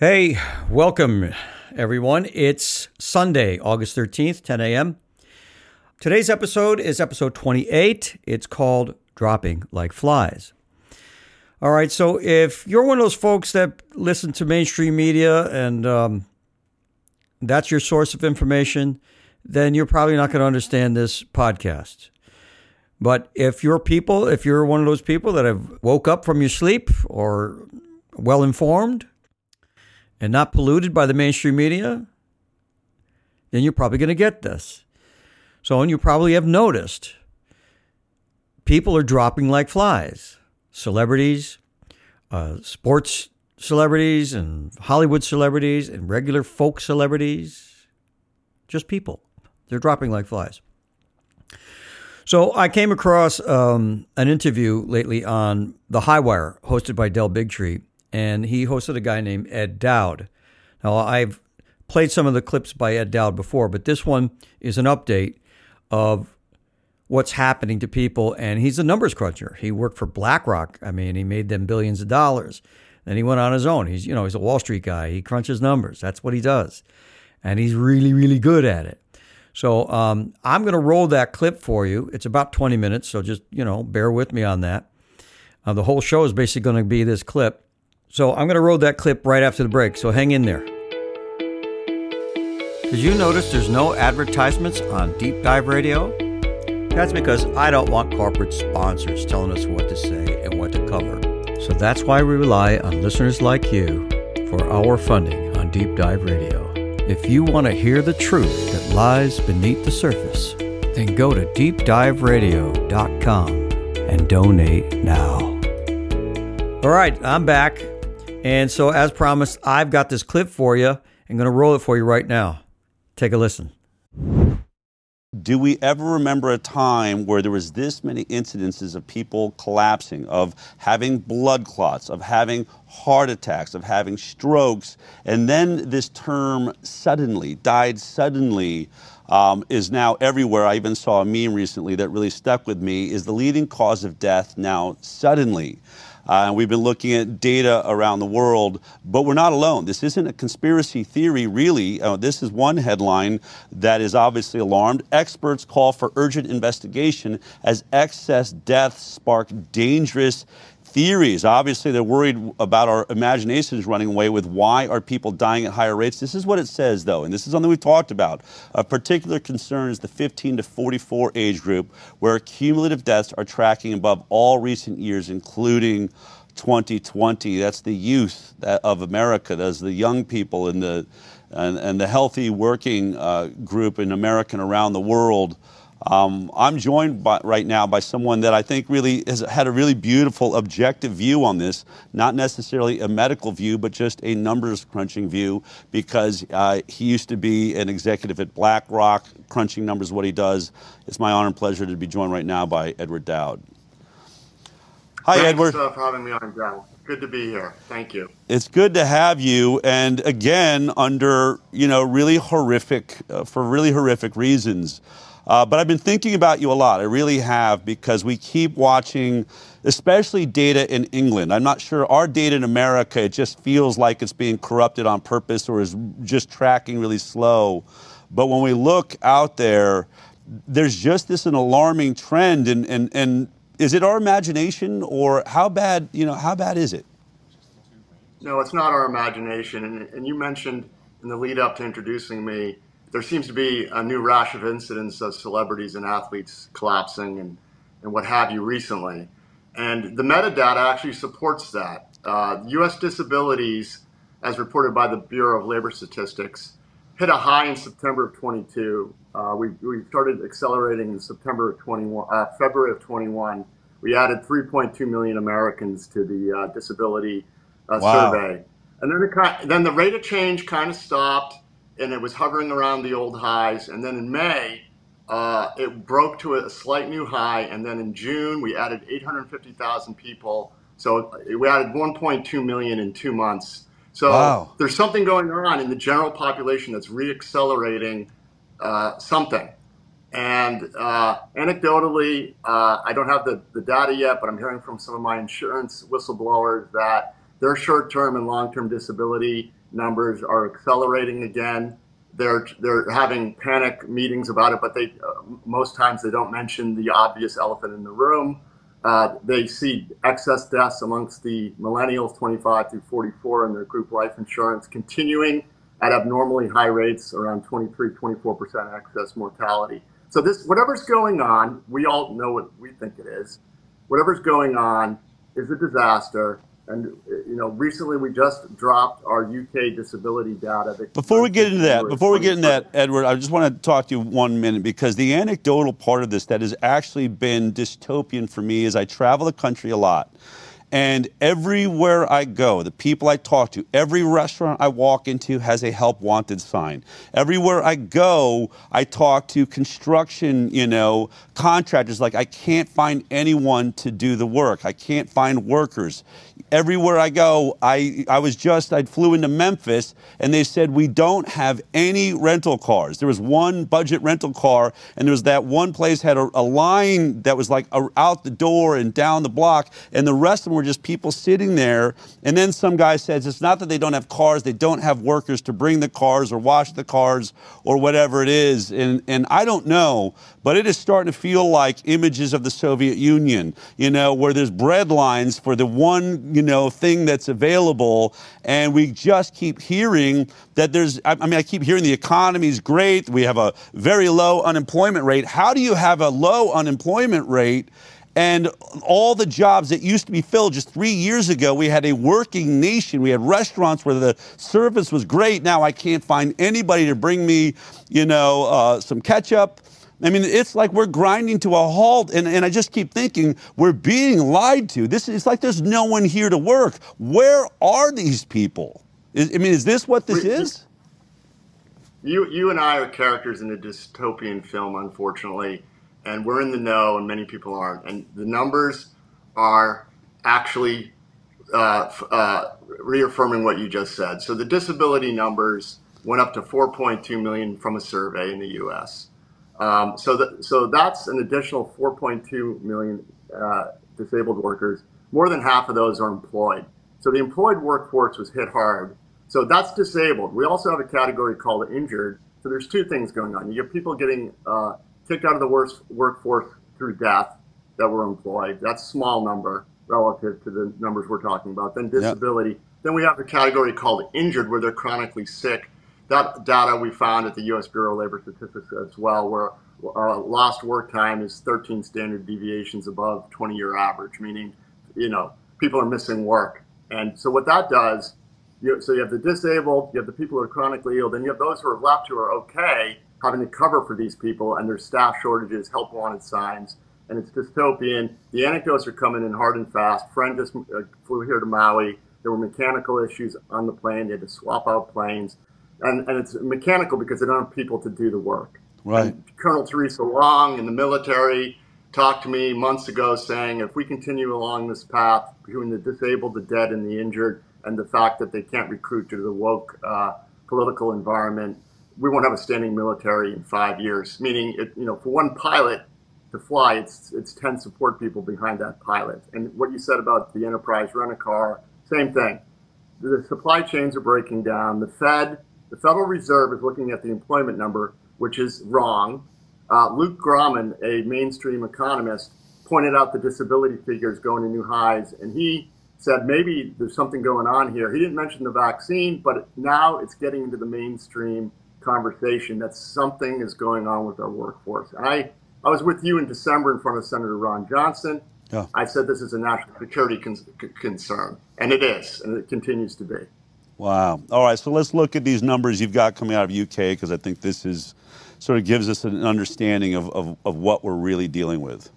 Hey, welcome everyone. It's Sunday, August 13th, 10 a.m. Today's episode is episode 28. It's called Dropping Like Flies. All right, so if you're one of those folks that listen to mainstream media and um, that's your source of information, then you're probably not going to understand this podcast. But if you're people, if you're one of those people that have woke up from your sleep or well informed and not polluted by the mainstream media, then you're probably going to get this. So, and you probably have noticed people are dropping like flies. Celebrities, uh, sports celebrities, and Hollywood celebrities, and regular folk celebrities, just people. They're dropping like flies. So I came across um, an interview lately on The High Wire, hosted by Del Bigtree, and he hosted a guy named Ed Dowd. Now, I've played some of the clips by Ed Dowd before, but this one is an update of what's happening to people. And he's a numbers cruncher. He worked for BlackRock. I mean, he made them billions of dollars. Then he went on his own. He's, you know, he's a Wall Street guy. He crunches numbers. That's what he does. And he's really, really good at it. So um, I'm going to roll that clip for you. It's about 20 minutes, so just, you know, bear with me on that. Uh, the whole show is basically going to be this clip. So I'm going to roll that clip right after the break, so hang in there. Did you notice there's no advertisements on Deep Dive Radio? That's because I don't want corporate sponsors telling us what to say and what to cover. So that's why we rely on listeners like you for our funding on Deep Dive Radio. If you want to hear the truth that lies beneath the surface, then go to deepdiveradio.com and donate now. All right, I'm back. And so, as promised, I've got this clip for you. I'm going to roll it for you right now. Take a listen. Do we ever remember a time where there was this many incidences of people collapsing, of having blood clots, of having heart attacks, of having strokes, and then this term suddenly, died suddenly, um, is now everywhere. I even saw a meme recently that really stuck with me. Is the leading cause of death now suddenly? Uh, we've been looking at data around the world, but we're not alone. This isn't a conspiracy theory, really. Uh, this is one headline that is obviously alarmed. Experts call for urgent investigation as excess deaths spark dangerous theories. Obviously, they're worried about our imaginations running away with why are people dying at higher rates. This is what it says, though, and this is something we've talked about. A particular concern is the 15 to 44 age group, where cumulative deaths are tracking above all recent years, including 2020. That's the youth of America. That's the young people and the and, and the healthy working uh, group in America and around the world. Um, I'm joined by, right now by someone that I think really has had a really beautiful objective view on this, not necessarily a medical view, but just a numbers crunching view, because uh, he used to be an executive at BlackRock, crunching numbers, what he does. It's my honor and pleasure to be joined right now by Edward Dowd. Hi, Thanks, Edward. Thanks uh, for having me on, John. Good to be here. Thank you. It's good to have you, and again, under you know really horrific, uh, for really horrific reasons. Uh, but I've been thinking about you a lot. I really have because we keep watching, especially data in England. I'm not sure our data in America, it just feels like it's being corrupted on purpose or is just tracking really slow. But when we look out there, there's just this an alarming trend. And, and, and is it our imagination or how bad, you know, how bad is it? No, it's not our imagination. And, and you mentioned in the lead up to introducing me, there seems to be a new rash of incidents of celebrities and athletes collapsing and, and what have you recently. And the metadata actually supports that. Uh, U.S. disabilities, as reported by the Bureau of Labor Statistics, hit a high in September of 22. Uh, we, we started accelerating in September of 21, uh, February of 21. We added 3.2 million Americans to the uh, disability uh, wow. survey. And then the, then the rate of change kind of stopped and it was hovering around the old highs. And then in May, uh, it broke to a slight new high. And then in June, we added 850,000 people. So we added 1.2 million in two months. So wow. there's something going on in the general population that's reaccelerating uh, something. And uh, anecdotally, uh, I don't have the, the data yet, but I'm hearing from some of my insurance whistleblowers that their short term and long term disability numbers are accelerating again. They're they're having panic meetings about it, but they uh, most times they don't mention the obvious elephant in the room. Uh, they see excess deaths amongst the millennials 25 through 44 in their group life insurance continuing at abnormally high rates, around 23, 24% excess mortality. So this, whatever's going on, we all know what we think it is. Whatever's going on is a disaster. And you know, recently we just dropped our UK disability data. before we get into that, before we get into that, Edward, I just want to talk to you one minute because the anecdotal part of this that has actually been dystopian for me is I travel the country a lot. And everywhere I go, the people I talk to, every restaurant I walk into has a help wanted sign. Everywhere I go, I talk to construction, you know, contractors like I can't find anyone to do the work. I can't find workers everywhere I go, I, I was just, I flew into Memphis and they said, we don't have any rental cars. There was one budget rental car and there was that one place had a, a line that was like a, out the door and down the block and the rest of them were just people sitting there. And then some guy says, it's not that they don't have cars, they don't have workers to bring the cars or wash the cars or whatever it is. And, and I don't know, but it is starting to feel like images of the Soviet Union, you know, where there's bread lines for the one, you know, thing that's available. And we just keep hearing that there's, I mean, I keep hearing the economy's great. We have a very low unemployment rate. How do you have a low unemployment rate? And all the jobs that used to be filled just three years ago, we had a working nation. We had restaurants where the service was great. Now I can't find anybody to bring me, you know, uh, some ketchup I mean, it's like we're grinding to a halt, and, and I just keep thinking we're being lied to. This is like there's no one here to work. Where are these people? Is, I mean, is this what this is? You, you and I are characters in a dystopian film, unfortunately, and we're in the know, and many people aren't. And the numbers are actually uh, uh, reaffirming what you just said. So the disability numbers went up to 4.2 million from a survey in the U.S. Um, so, so that's an additional 4.2 million uh, disabled workers. More than half of those are employed. So the employed workforce was hit hard. So that's disabled. We also have a category called injured. So there's two things going on. You get people getting uh, kicked out of the worst workforce through death that were employed. That's a small number relative to the numbers we're talking about. Then disability. Yep. Then we have a category called injured, where they're chronically sick that data we found at the U.S. Bureau of Labor Statistics as well, where uh, lost work time is 13 standard deviations above 20-year average, meaning, you know, people are missing work. And so what that does, you, so you have the disabled, you have the people who are chronically ill, then you have those who are left who are okay, having to cover for these people, and their staff shortages, help wanted signs, and it's dystopian. The anecdotes are coming in hard and fast. Friend just uh, flew here to Maui. There were mechanical issues on the plane. They had to swap out planes and, and it's mechanical because they don't have people to do the work. Right. And Colonel Theresa Long in the military talked to me months ago saying if we continue along this path between the disabled, the dead, and the injured, and the fact that they can't recruit due to the woke uh, political environment, we won't have a standing military in five years. Meaning, it, you know, for one pilot to fly, it's it's ten support people behind that pilot. And what you said about the enterprise rent a car, same thing. The supply chains are breaking down. The Fed the Federal Reserve is looking at the employment number, which is wrong. Uh, Luke Gromen, a mainstream economist, pointed out the disability figures going to new highs, and he said maybe there's something going on here. He didn't mention the vaccine, but now it's getting into the mainstream conversation that something is going on with our workforce. And I, I was with you in December in front of Senator Ron Johnson. Yeah. I said this is a national security con- concern, and it is, and it continues to be. Wow. All right, so let's look at these numbers you've got coming out of UK because I think this is sort of gives us an understanding of, of, of what we're really dealing with.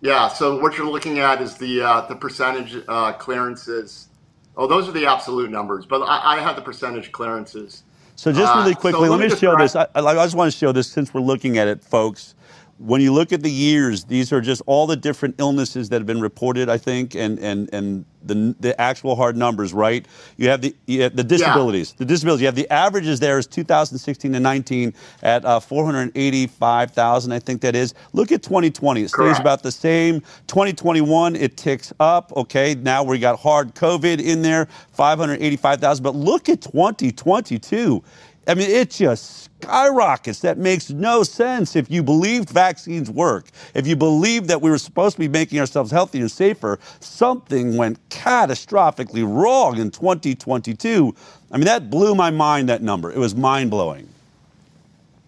Yeah, so what you're looking at is the uh, the percentage uh, clearances. Oh, those are the absolute numbers, but I, I have the percentage clearances. So just really quickly, uh, so let, let, me, show this. I, I just want to show this since we're looking at it, folks. When you look at the years, these are just all the different illnesses that have been reported, I think, and, and, and the, the actual hard numbers, right? You have the, you have the disabilities. Yeah. The disabilities. You have the averages there is 2016 to 19 at uh, 485,000, I think that is. Look at 2020. It stays about the same. 2021, it ticks up. Okay, now we got hard COVID in there, 585,000. But look at 2022. I mean, it just skyrockets. That makes no sense. If you believed vaccines work, if you believed that we were supposed to be making ourselves healthier and safer, something went catastrophically wrong in 2022. I mean, that blew my mind, that number. It was mind blowing.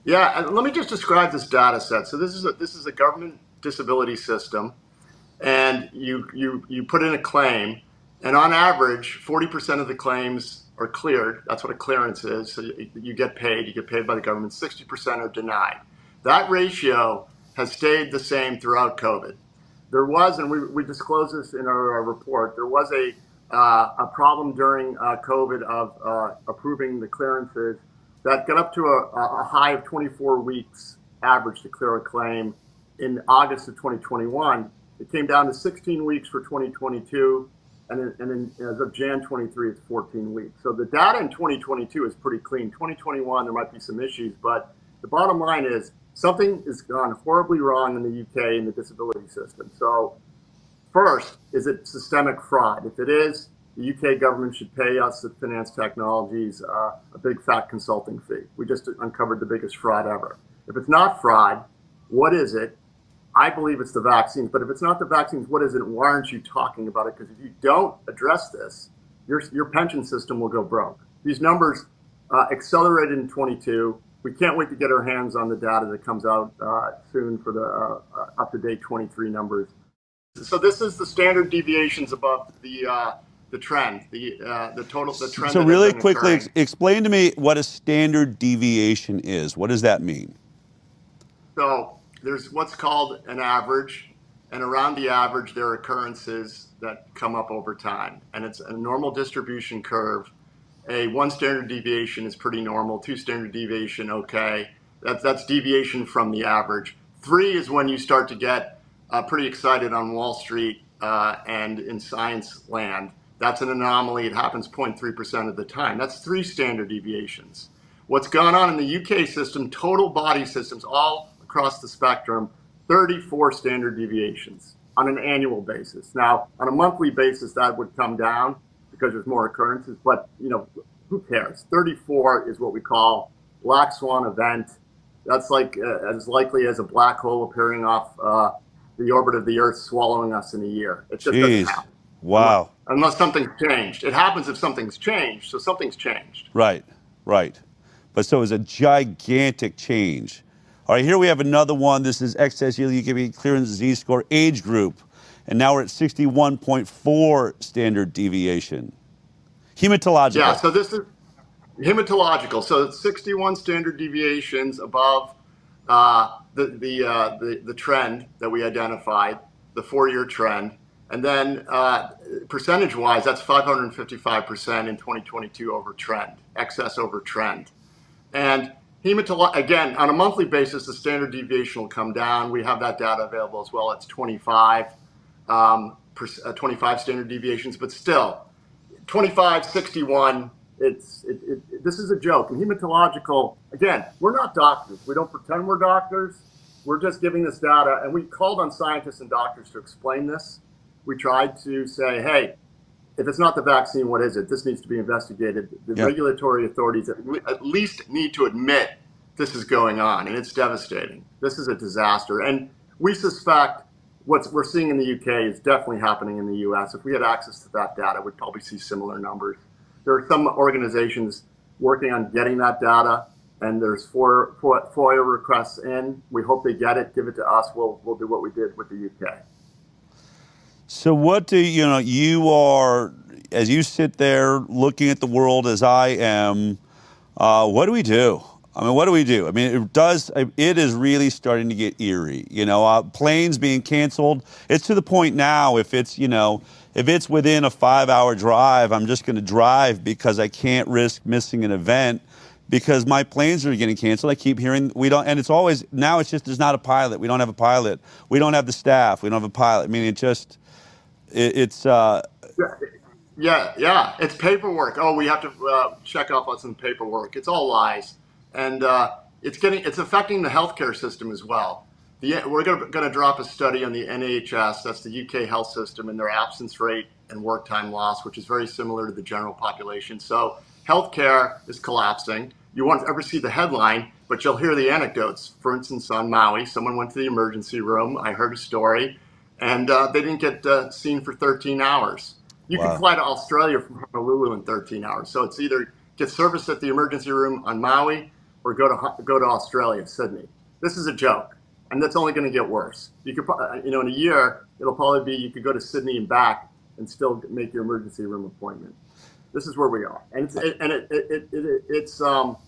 Yeah, and let me just describe this data set. So this is a, this is a government disability system, and you, you, you put in a claim, and on average, 40% of the claims are cleared. That's what a clearance is. So you, get paid. You get paid by the government. 60% are denied. That ratio has stayed the same throughout COVID. There was, and we, we disclosed this in our, our report, there was a, uh, a problem during uh, COVID of uh, approving the clearances that got up to a, a high of 24 weeks average to clear a claim in August of 2021. It came down to 16 weeks for 2022 and, and as of Jan 23, it's 14 weeks. So the data in 2022 is pretty clean. 2021, there might be some issues, but the bottom line is something has gone horribly wrong in the UK in the disability system. So, first, is it systemic fraud? If it is, the UK government should pay us at Phinance Technologies uh, a big fat consulting fee. We just uncovered the biggest fraud ever. If it's not fraud, what is it? I believe it's the vaccines. But if it's not the vaccines, what is it? Why aren't you talking about it? Because if you don't address this, your, your pension system will go broke. These numbers uh, accelerated in 22. We can't wait to get our hands on the data that comes out uh, soon for the uh, up to date 23 numbers. So this is the standard deviations above the uh, the trend, the uh, the total the trend. So really quickly, ex- explain to me what a standard deviation is. What does that mean? So there's what's called an average, and around the average, there are occurrences that come up over time. And it's a normal distribution curve. A one standard deviation is pretty normal, two standard deviation, okay. That's, that's deviation from the average. Three is when you start to get uh, pretty excited on Wall Street uh, and in science land. That's an anomaly. It happens 0.3% of the time. That's three standard deviations. What's gone on in the UK system, total body systems, all across the spectrum 34 standard deviations on an annual basis. Now, on a monthly basis, that would come down because there's more occurrences, but you know, who cares? 34 is what we call black swan event. That's like uh, as likely as a black hole appearing off uh, the orbit of the Earth, swallowing us in a year. It just Jeez. doesn't happen. Wow. Unless something's changed. It happens if something's changed. So something's changed. Right, right. But so it's a gigantic change. All right, here we have another one. This is excess UKB clearance Z score age group. And now we're at 61.4 standard deviation. Hematological. Yeah, so this is hematological. So it's 61 standard deviations above uh, the, the, uh, the, the trend that we identified, the four year trend. And then uh, percentage wise, that's 555% in 2022 over trend, excess over trend. And Hematolo- again, on a monthly basis, the standard deviation will come down. We have that data available as well. It's 25, um, per, uh, 25 standard deviations, but still, 25, 61. It's it, it, this is a joke. And hematological, again, we're not doctors. We don't pretend we're doctors. We're just giving this data, and we called on scientists and doctors to explain this. We tried to say, hey, if it's not the vaccine, what is it? This needs to be investigated. The yep. regulatory authorities at least need to admit this is going on, and it's devastating. This is a disaster, and we suspect what we're seeing in the UK is definitely happening in the US. If we had access to that data, we'd probably see similar numbers. There are some organizations working on getting that data, and there's four FOIA requests in. We hope they get it, give it to us. We'll we'll do what we did with the UK. So, what do you know? You are, as you sit there looking at the world as I am, uh, what do we do? I mean, what do we do? I mean, it does, it is really starting to get eerie. You know, uh, planes being canceled. It's to the point now, if it's, you know, if it's within a five hour drive, I'm just going to drive because I can't risk missing an event. because my planes are getting canceled. I keep hearing we don't, and it's always now. It's just there's not a pilot. We don't have a pilot. We don't have the staff. We don't have a pilot. I mean, it just it, it's. Uh, yeah, yeah, it's paperwork. Oh, we have to uh, check up on some paperwork. It's all lies, and uh, it's getting it's affecting the healthcare system as well. The, we're going to drop a study on the NHS, that's the UK health system, and their absence rate and work time loss, which is very similar to the general population. So healthcare is collapsing. You won't ever see the headline, but you'll hear the anecdotes. For instance, on Maui, someone went to the emergency room. I heard a story, and uh, they didn't get uh, seen for 13 hours. You wow. can fly to Australia from Honolulu in 13 hours. So it's either get service at the emergency room on Maui or go to go to Australia, Sydney. This is a joke, and that's only going to get worse. You could, you know, in a year, it'll probably be you could go to Sydney and back and still make your emergency room appointment. This is where we are, and it's it, and it, it, it, it's um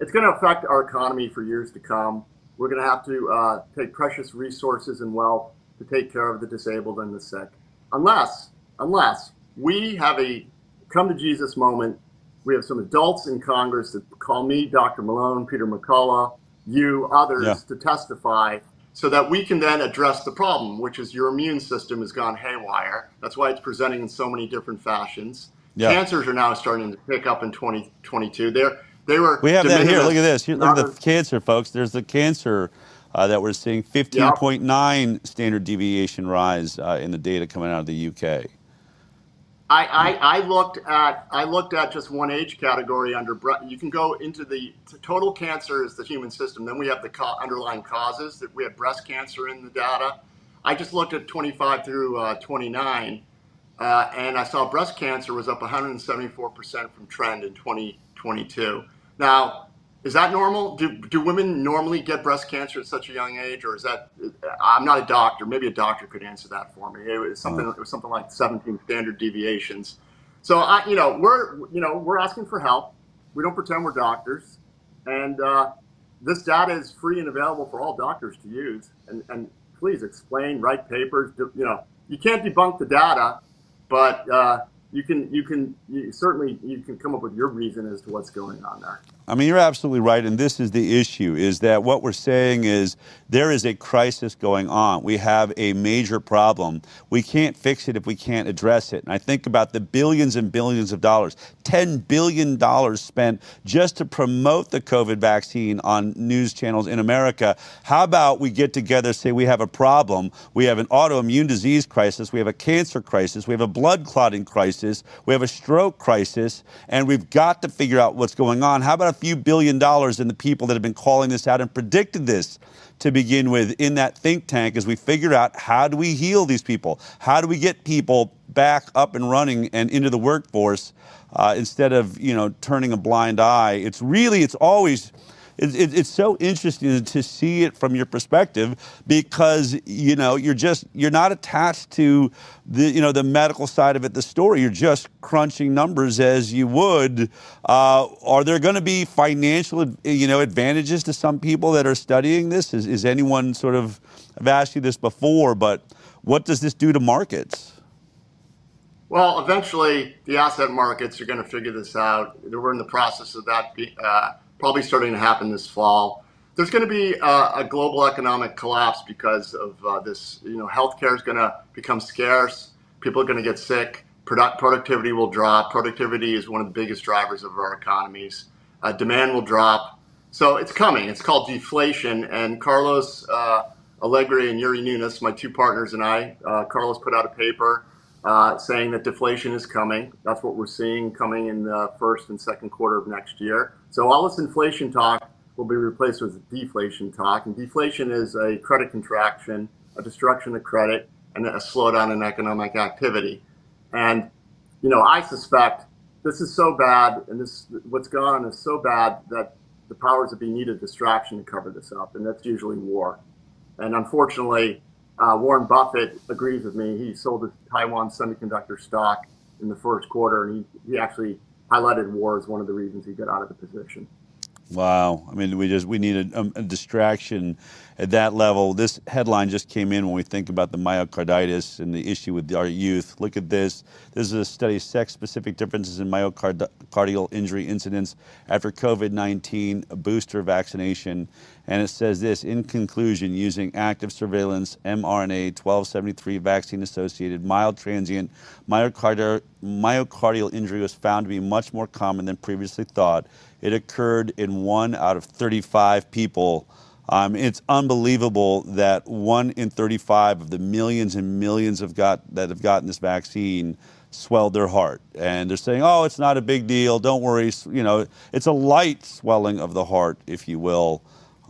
it's going to affect our economy for years to come. We're going to have to uh, take precious resources and wealth to take care of the disabled and the sick, unless unless we have a come to Jesus moment. We have some adults in Congress that call me, Dr. Malone, Peter McCullough, you, others yeah. to testify so that we can then address the problem, which is your immune system has gone haywire. That's why it's presenting in so many different fashions. Yeah. Cancers are now starting to pick up in 2022. They're, they were. We have that here. Look at this. Here, look at the cancer, folks. There's the cancer uh, that we're seeing 15.9 yep. standard deviation rise uh, in the data coming out of the UK. I, I, I, looked at I looked at just one age category under you can go into the total cancer is the human system. Then we have the co- underlying causes that we have breast cancer in the data. I just looked at 25 through uh, 29, uh, and I saw breast cancer was up 174 percent from trend in 2022. Now is that normal? Do, do women normally get breast cancer at such a young age, or is that? I'm not a doctor. Maybe a doctor could answer that for me. It was something. It was something like 17 standard deviations. So I, you know, we're you know we're asking for help. We don't pretend we're doctors, and uh, this data is free and available for all doctors to use. And, and please explain, write papers. You know, you can't debunk the data, but uh, you can you can you, certainly you can come up with your reason as to what's going on there. I mean, you're absolutely right, and this is the issue: is that what we're saying is there is a crisis going on. We have a major problem. We can't fix it if we can't address it. And I think about the billions and billions of dollars, ten billion dollars spent just to promote the COVID vaccine on news channels in America. How about we get together, say we have a problem, we have an autoimmune disease crisis, we have a cancer crisis, we have a blood clotting crisis, we have a stroke crisis, and we've got to figure out what's going on. How about few billion dollars in the people that have been calling this out and predicted this to begin with in that think tank as we figure out how do we heal these people? How do we get people back up and running and into the workforce uh, instead of, you know, turning a blind eye? It's really, it's always it, it, it's so interesting to see it from your perspective because you know you're just you're not attached to the you know the medical side of it, the story. You're just crunching numbers as you would. Uh, are there going to be financial you know advantages to some people that are studying this? Is, is anyone sort of I've asked you this before, but what does this do to markets? Well, eventually the asset markets are going to figure this out. We're in the process of that. Uh, probably starting to happen this fall. There's going to be uh, a global economic collapse because of uh, this. You know, healthcare is going to become scarce. People are going to get sick. Product, productivity will drop. Productivity is one of the biggest drivers of our economies. Uh, demand will drop. So it's coming. It's called deflation. And Carlos uh, Alegria and Yuri Nunes, my two partners, and I, uh, Carlos put out a paper uh, saying that deflation is coming. That's what we're seeing coming in the first and second quarter of next year. So all this inflation talk will be replaced with deflation talk. And deflation is a credit contraction, a destruction of credit, and a slowdown in economic activity. And, you know, I suspect this is so bad, and this what's gone on is so bad that the powers that be need a distraction to cover this up, and that's usually war. And unfortunately, uh, Warren Buffett agrees with me. He sold his Taiwan semiconductor stock in the first quarter, and he, he actually highlighted war as one of the reasons he got out of the position. Wow. I mean, we just we need a, a, distraction at that level. This headline just came in when we think about the myocarditis and the issue with our youth. Look at this. This is a study of sex-specific differences in myocardial injury incidence after COVID-19 booster vaccination. And it says this, in conclusion, using active surveillance mRNA 1273 vaccine-associated mild transient myocardial, myocardial injury was found to be much more common than previously thought it occurred in one out of 35 people. Um, it's unbelievable that one in 35 of the millions and millions of got, that have gotten this vaccine swelled their heart. And they're saying, oh, it's not a big deal. Don't worry. You know, it's a light swelling of the heart, if you will.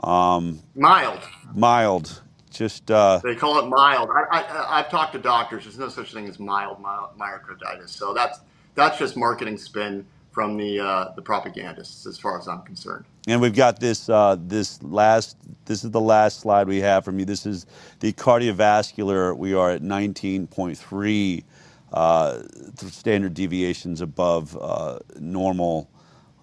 Um, mild. Mild. Just uh, they call it mild. I, I, I've talked to doctors. There's no such thing as mild myocarditis. So that's that's just marketing spin from the uh, the propagandists, as far as I'm concerned. And we've got this uh, this last. This is the last slide we have from you. This is the cardiovascular. We are at 19.3 uh, standard deviations above uh, normal.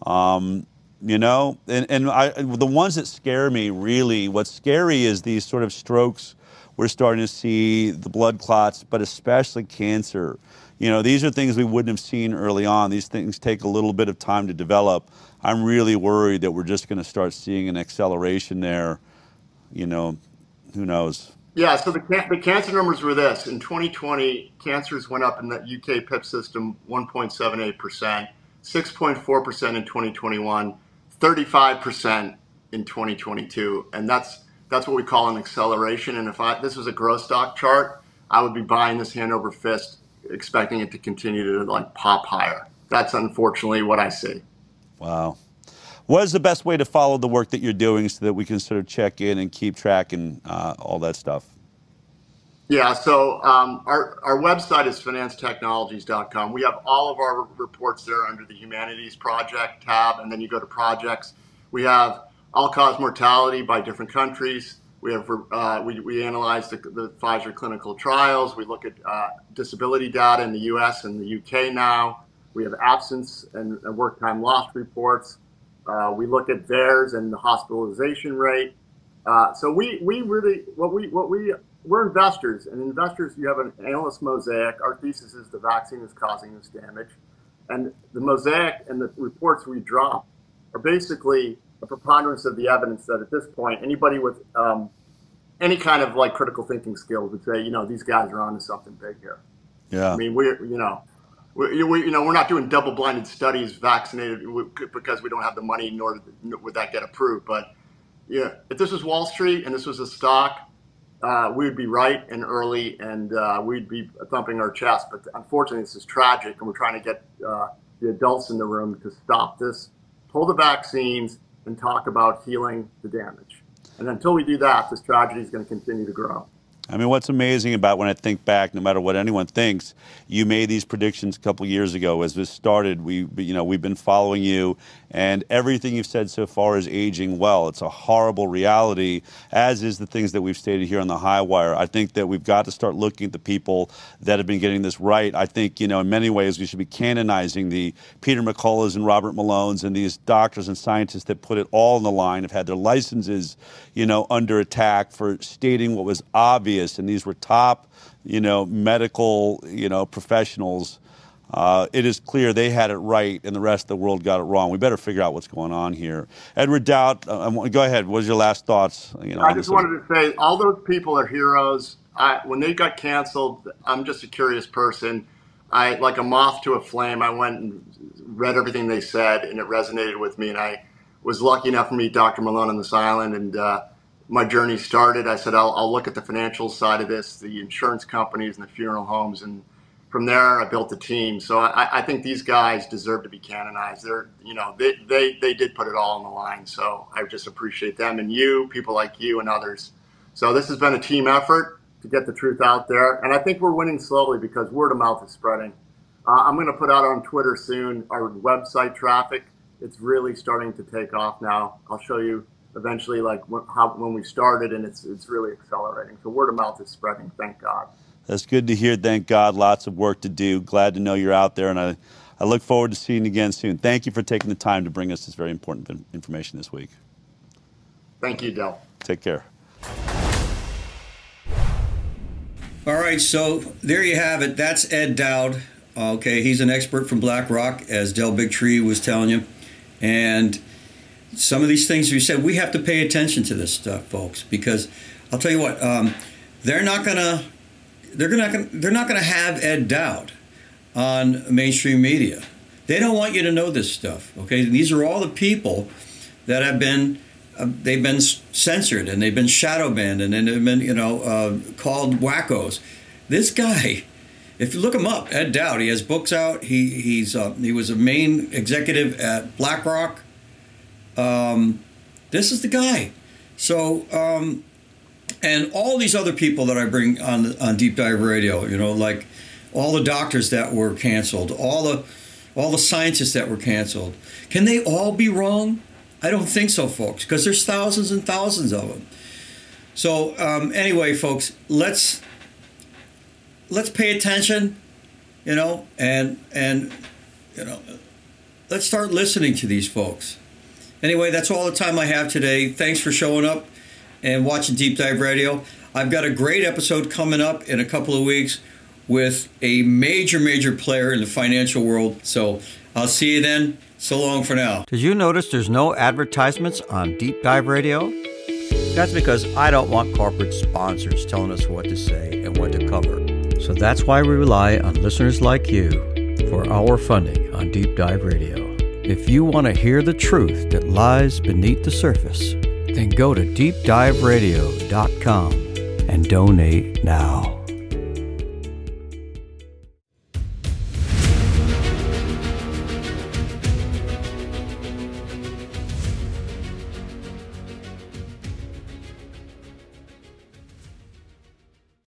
Um, you know, and and I, the ones that scare me really. What's scary is these sort of strokes. We're starting to see the blood clots, but especially cancer you know, these are things we wouldn't have seen early on. These things take a little bit of time to develop. I'm really worried that we're just going to start seeing an acceleration there. You know, who knows? Yeah, so the, the cancer numbers were this. In 2020, cancers went up in the UK PIP system 1.78%, 6.4% in 2021, 35% in 2022. And that's that's what we call an acceleration. And if I, this was a growth stock chart, I would be buying this hand over fist expecting it to continue to like pop higher. That's unfortunately what I see. Wow. What is the best way to follow the work that you're doing so that we can sort of check in and keep track and uh, all that stuff? Yeah, so um, our, our website is phinancetechnologies.com. We have all of our reports there under the Humanities Project tab, and then you go to projects. We have all cause mortality by different countries. We have uh, we, we analyze the, the, Pfizer clinical trials. We look at uh, disability data in the U.S. and the U.K. now. We have absence and, and work time lost reports. Uh, we look at theirs and the hospitalization rate. Uh, so we, we really what we what we we're investors and investors. You have an analyst mosaic. Our thesis is the vaccine is causing this damage, and the mosaic and the reports we drop are basically a preponderance of the evidence that at this point, anybody with um, any kind of like critical thinking skills would say, you know, these guys are onto something big here. Yeah. I mean, we're, you know, we, we, you know, we're not doing double-blinded studies vaccinated because we don't have the money, nor would that get approved. But yeah, if this was Wall Street and this was a stock, uh, we would be right and early, and uh, we'd be thumping our chest. But unfortunately, this is tragic, and we're trying to get uh, the adults in the room to stop this, pull the vaccines, and talk about healing the damage. And until we do that, this tragedy is going to continue to grow. I mean, what's amazing about when I think back, no matter what anyone thinks, you made these predictions a couple years ago as this started. We, you know, we've been following you, and everything you've said so far is aging well. It's a horrible reality, as is the things that we've stated here on the high wire. I think that we've got to start looking at the people that have been getting this right. I think, you know, in many ways, we should be canonizing the Peter McCulloughs and Robert Malones and these doctors and scientists that put it all on the line, have had their licenses, you know, under attack for stating what was obvious obvious, and these were top, you know, medical, you know, professionals. Uh, it is clear they had it right, and the rest of the world got it wrong. We better figure out what's going on here. Edward Dowd, uh, go ahead. What was your last thoughts? You know, I just wanted to say, all those people are heroes. I, when they got canceled, I'm just a curious person. I, like a moth to a flame, I went and read everything they said, and it resonated with me. And I was lucky enough to meet Dr. Malone on this island, and uh, my journey started, I said, I'll, I'll, look at the financial side of this, the insurance companies and the funeral homes. And from there, I built a team. So I, I think these guys deserve to be canonized. They're, you know, they, they, they did put it all on the line. So I just appreciate them and you, people like you and others. So this has been a team effort to get the truth out there. And I think we're winning slowly because word of mouth is spreading. Uh, I'm going to put out on Twitter soon our website traffic. It's really starting to take off now. I'll show you eventually like when, how, when we started and it's, it's really accelerating. So word of mouth is spreading, thank God. That's good to hear. Thank God. Lots of work to do. Glad to know you're out there. And I, I look forward to seeing you again soon. Thank you for taking the time to bring us this very important information this week. Thank you, Del. Take care. All right, so there you have it. That's Ed Dowd. Okay, he's an expert from BlackRock, as Del Bigtree was telling you. And some of these things you said, we have to pay attention to this stuff, folks, because I'll tell you what, um, they're not gonna, they're gonna, they're not gonna have Ed Dowd on mainstream media. They don't want you to know this stuff. Okay, these are all the people that have been uh, they've been censored and they've been shadow banned and they've been you know uh, called wackos. This guy, if you look him up, Ed Dowd, he has books out. He he's uh, he was a main executive at BlackRock. Um, this is the guy. So um, and all these other people that I bring on on Deep Dive Radio, you know, like all the doctors that were canceled, all the all the scientists that were canceled. Can they all be wrong? I don't think so, folks, because there's thousands and thousands of them. So um, anyway, folks, let's let's pay attention, you know, and and you know, let's start listening to these folks. Anyway, that's all the time I have today. Thanks for showing up and watching Deep Dive Radio. I've got a great episode coming up in a couple of weeks with a major, major player in the financial world. So I'll see you then. So long for now. Did you notice there's no advertisements on Deep Dive Radio? That's because I don't want corporate sponsors telling us what to say and what to cover. So that's why we rely on listeners like you for our funding on Deep Dive Radio. If you want to hear the truth that lies beneath the surface, then go to deepdiveradio.com and donate now.